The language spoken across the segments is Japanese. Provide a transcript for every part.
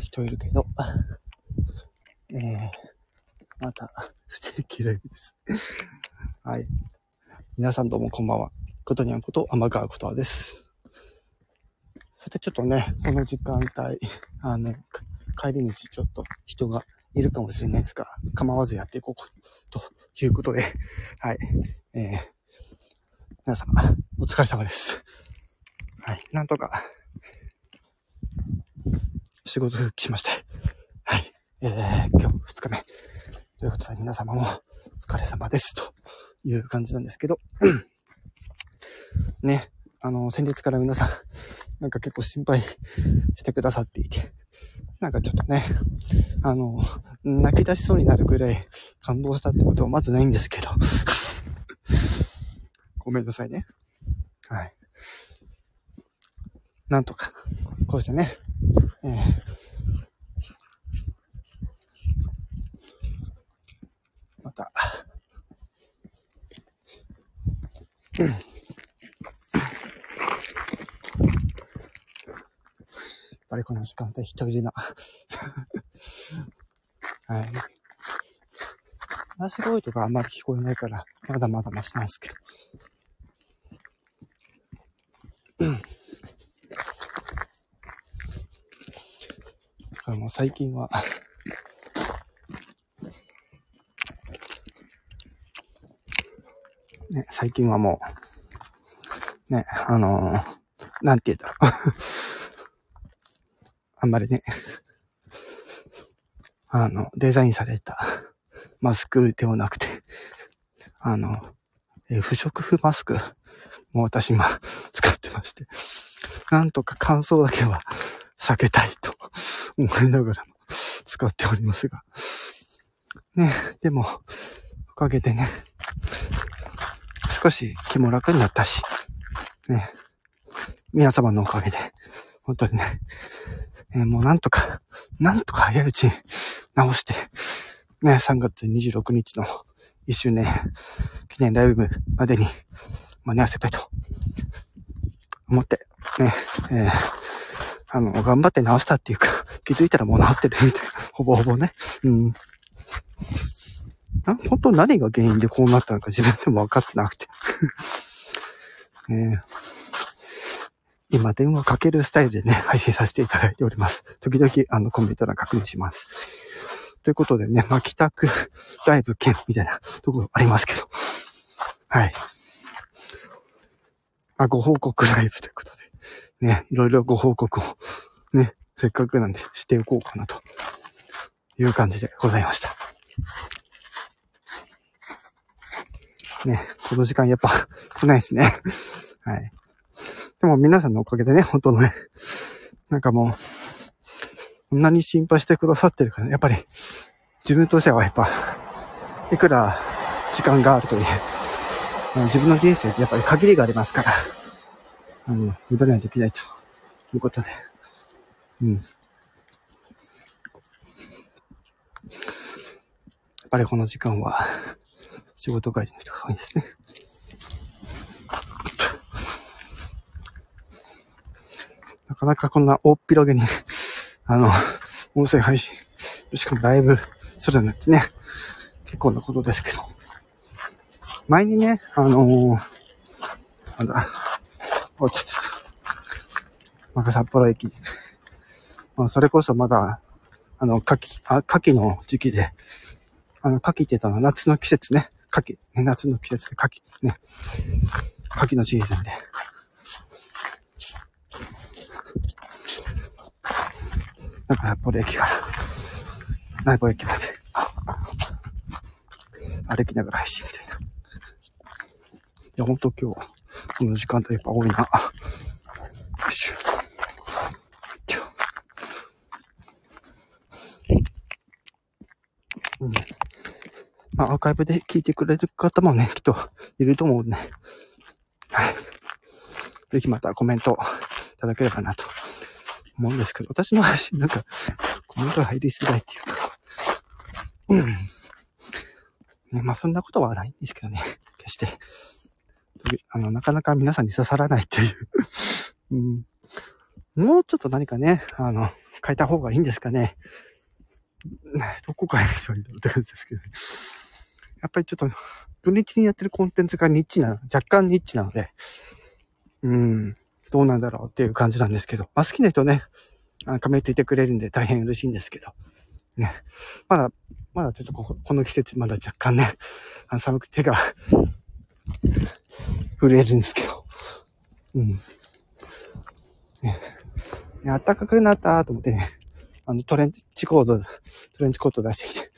人いるけど、えー、また、不定期ライブです。はい。皆さんどうもこんばんは。ことにゃんこと、天川ことはです。さてちょっとね、この時間帯、あの、帰り道ちょっと人がいるかもしれないですが、構わずやっていこうということで、はい。えー、皆様、お疲れ様です。はい。なんとか、仕事復帰しまして、はい。えー、今日2日目。ということで皆様もお疲れ様です。という感じなんですけど、ね、あの、先日から皆さん、なんか結構心配してくださっていて、なんかちょっとね、あの、泣き出しそうになるぐらい感動したってことはまずないんですけど、ごめんなさいね。はい。なんとか、こうしてね、えーまた、やっぱりこの時間帯人いるな。はい。話し声とかあんまり聞こえないから、まだまだマシなんですけど。からもう最近は、ね、最近はもう、ね、あのーなんて言うんだろう。あんまりね、あの、デザインされたマスクではなくて、あの、え不織布マスクも私今 使ってまして、なんとか乾燥だけは避けたいと 思いながらも使っておりますが、ね、でも、おかげでね、少し気も楽になったし、ね、皆様のおかげで、本当にね、えーもうなんとか、なんとか早いうちに直して、ね、3月26日の1周年記念ライブまでに間に合わせたいと思って、ね、えーあの、頑張って直したっていうか、気づいたらもう治ってるみたいな、ほぼほぼね。うん。な本当何が原因でこうなったのか 自分でも分かってなくて。え今電話かけるスタイルでね、配信させていただいております。時々、あの、コメント欄確認します。ということでね、まあ、帰宅ライブ兼みたいなところありますけど。はい。あ、ご報告ライブということで、ね、いろいろご報告を、ね、せっかくなんでしておこうかなという感じでございました。ね、この時間やっぱ 来ないですね。はい。でも皆さんのおかげでね、本当のね、なんかもう、こんなに心配してくださってるから、ね、やっぱり自分としてはやっぱ、いくら時間があるという、自分の人生ってやっぱり限りがありますから、あの、無駄にはできないということで、うん。やっぱりこの時間は、仕事帰りの人が多いですね。なかなかこんな大っ広げに、あの、音声配信、しかもライブするなんてね、結構なことですけど。前にね、あのー、なんだ、おちょっと、また札幌駅。まあ、それこそまだ、あの、牡蠣、あ、牡蠣の時期で、あの、牡蠣って言ったのは夏の季節ね。牡蠣、ね、夏の季節で牡蠣、ね。牡蠣のシーズンで。なんか札幌駅から、内房駅まで、歩きながら配信みたいな。いや、ほんと今日、この時間帯やっぱ多いな。よいしょ。うん。まあ、アーカイブで聞いてくれる方もね、きっといると思うんで、はい。ぜひまたコメントいただければなと思うんですけど、私の配信なんかコメントが入りづらいっていうか、うん。ね、まあそんなことはないんですけどね、決して。あの、なかなか皆さんに刺さらないっていう。うん。もうちょっと何かね、あの、変えた方がいいんですかね。どこ変えればいいんだろうって感じですけど、やっぱりちょっと、土日にやってるコンテンツがニッチな、若干ニッチなので、うん、どうなんだろうっていう感じなんですけど、まあ好きな人ね、噛みついてくれるんで大変嬉しいんですけど、ね、まだ、まだちょっとここの季節まだ若干ね、寒くて手が 震えるんですけど、うん。ね、暖かくなったと思ってね、あのトレンチコート、トレンチコート出してきて、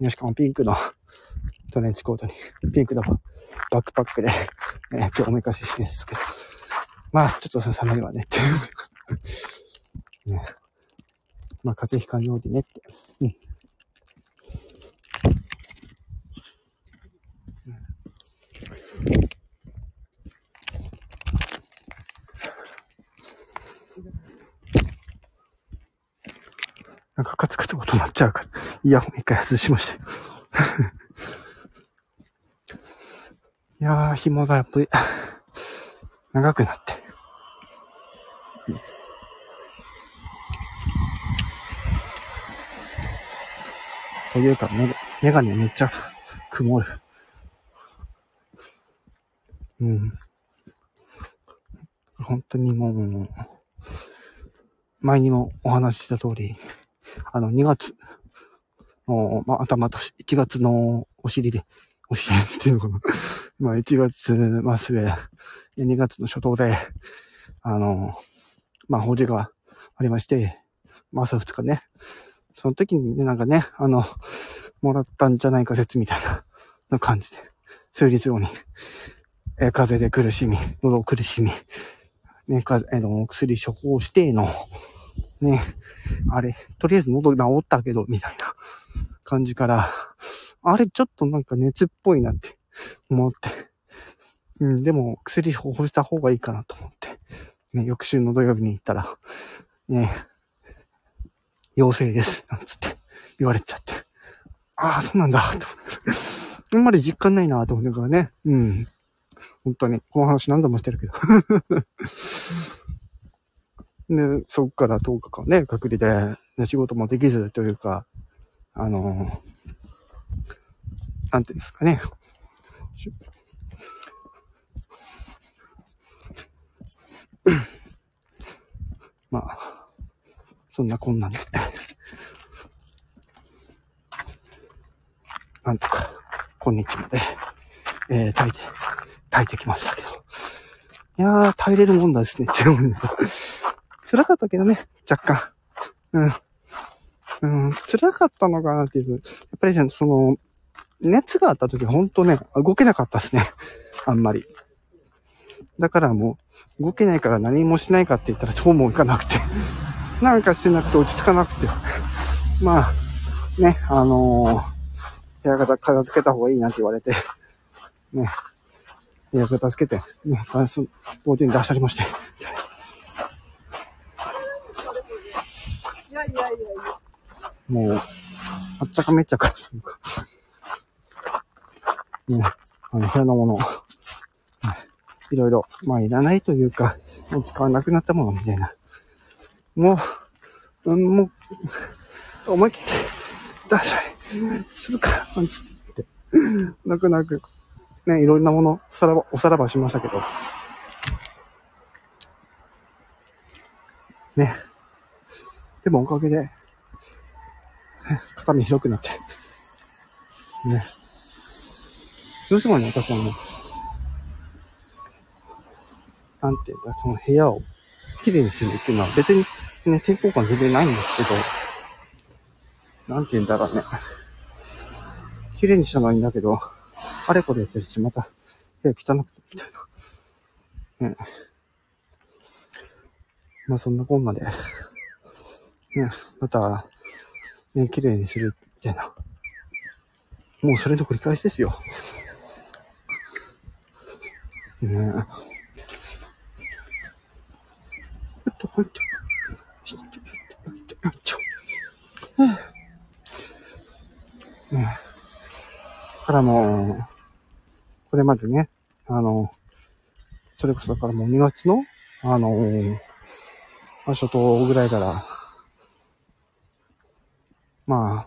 ねしかもピンクのトレンチコートに、ピンクのバックパックで、ね、今日おめかししてるんですけど、まあ、ちょっと寒いわねっていうか。ね。まあ、風邪ひかんようにねって。うん。なんかカツカツ音鳴っちゃうから、イヤホン一回外しましたよ。いやー、紐がやっぱり、長くなって。というか、メメガネめっちゃ曇る。うん。本当にもう、前にもお話しした通り、あの、2月の、まあ、頭と1月のお尻で、お尻っていうのかな。まあ、1月末で、2月の初頭で、あの、まあ、法事がありまして、まあ、朝2日ね。その時にね、なんかね、あの、もらったんじゃないか説みたいなの感じで、数日後に、え風邪で苦しみ、喉苦しみ、ね、か、えの、薬処方しての、ね、あれ、とりあえず喉治ったけど、みたいな感じから、あれ、ちょっとなんか熱っぽいなって思って、うん、でも薬処方した方がいいかなと思って、ね、翌週の土曜日に行ったら、ね、陽性です、なんつって言われちゃって、ああ、そうなんだ、と思って。あんまり実感ないなと思ってからね。うん。本当に。この話何度もしてるけど。で、そこから10日間ね、隔離で、ね、仕事もできずというか、あの、なんていうんですかね。まあ、そんなこんなんで、なんとか、今日まで、えー、耐えて、耐えてきましたけど。いやー、耐えれるもんだですね、って思う辛かったけどね、若干。うん。うん、辛かったのかなっていう。やっぱりね、その、熱があった時ほんとね、動けなかったですね。あんまり。だからもう、動けないから何もしないかって言ったらそうもいかなくて。なんかしてなくて落ち着かなくて。まあ、ね、あのー、部屋方片付けた方がいいなって言われて、ね、部屋片付けて、ね、その、同時に出してありまして。もう、あっちゃかめっちゃか、ね、あの、部屋のもの、いろいろ、まあ、いらないというか、もう使わなくなったものみたいな。もう、うん、もう、思い切って、出したい。するか、なんつって。泣く泣く、ね、いろんなもの、さらば、おさらばしましたけど。ね。でもおかげで、肩身広くなって。ね。どうしてもね、私はね、なんていうか、その部屋をきれいにするっていうのは別にね、抵抗感全然ないんですけど、なんて言うんだろうね。綺麗にしたのはいいんだけど、あれこれやってるし、また部屋汚くて、みたいな。ね。まあそんなこんなで、ね、また、ね、綺麗にする、みたいな。もうそれの繰り返しですよ。ねえ。っと、えっと、えっと、ねからもう、これまでね、あの、それこそだからもう2月の、あの、まあ、初頭ぐらいから、ま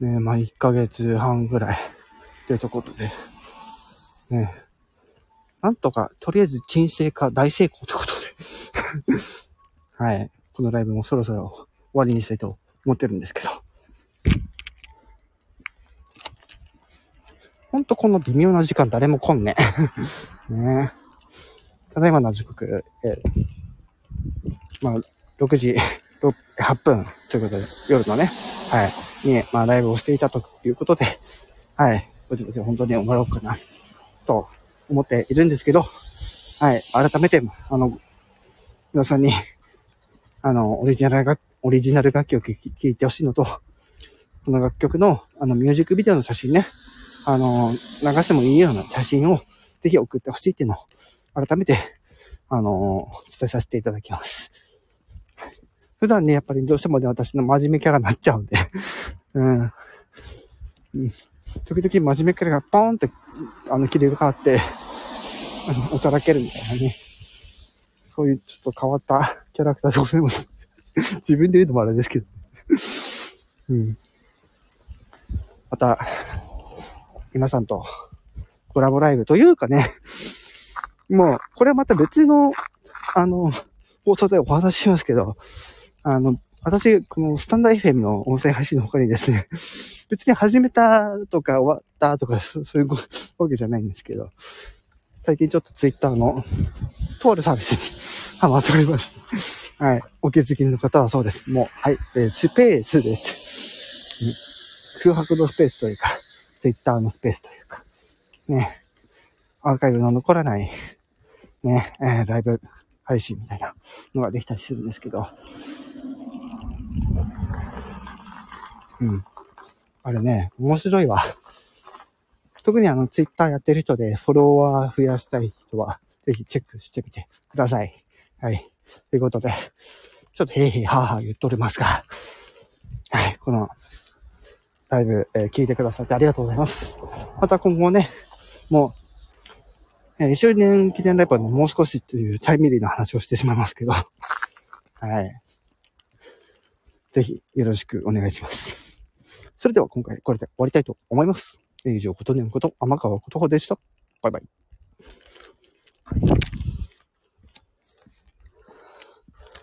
あ、ね、まあ1ヶ月半ぐらい、というところで、ね、なんとか、とりあえず沈静化大成功ということで はい。このライブもそろそろ終わりにしたいと思ってるんですけど。ほんとこの微妙な時間誰も来んね。ねただいまの時刻、えー、まあ、6時8分ということで、夜のね、はい、に、まあ、ライブをしていたということで、はい、ぼちぼち本当に終わろうかな、と思っているんですけど、はい、改めて、あの、皆さんに、あの、オリジナル楽、オリジナル楽曲聴いてほしいのと、この楽曲の、あの、ミュージックビデオの写真ね、あの、流してもいいような写真をぜひ送ってほしいっていうのを、改めて、あの、伝えさせていただきます。普段ね、やっぱりどうしてもね、私の真面目キャラになっちゃうんで うん。時々真面目キャラがポーンって、あの、切り替わって、あの、おちゃらけるみたいなね。そういうちょっと変わった キャラクターでございます。自分で言うのもあれですけど。うん。また、皆さんとコラボライブというかね、もう、これはまた別の、あの、放送でお話ししますけど、あの、私、このスタンダー FM の音声配信の他にですね、別に始めたとか終わったとか、そういうわけじゃないんですけど、最近ちょっとツイッターの、とあるサービスに ハマっておりまして、はい。お気づきの方はそうです。もう、はい。えー、スペースで、空白のスペースというか、ツイッターのスペースというか、ね、アーカイブの残らない、ね、えー、ライブ配信みたいなのができたりするんですけど、うん。あれね、面白いわ。特にあの、ツイッターやってる人でフォロワー増やしたい人は、ぜひチェックしてみてください。はい。ということで、ちょっとへいへいはーはー言っとりますが、はい、この、ライブ、えー、聞いてくださってありがとうございます。また今後ね、もう、えー、周年記念ライブはね、もう少しというタイムリーな話をしてしまいますけど、はい。ぜひよろしくお願いします。それでは今回これで終わりたいと思います。以上、ことねんこと、天川ことほでした。バイバイ。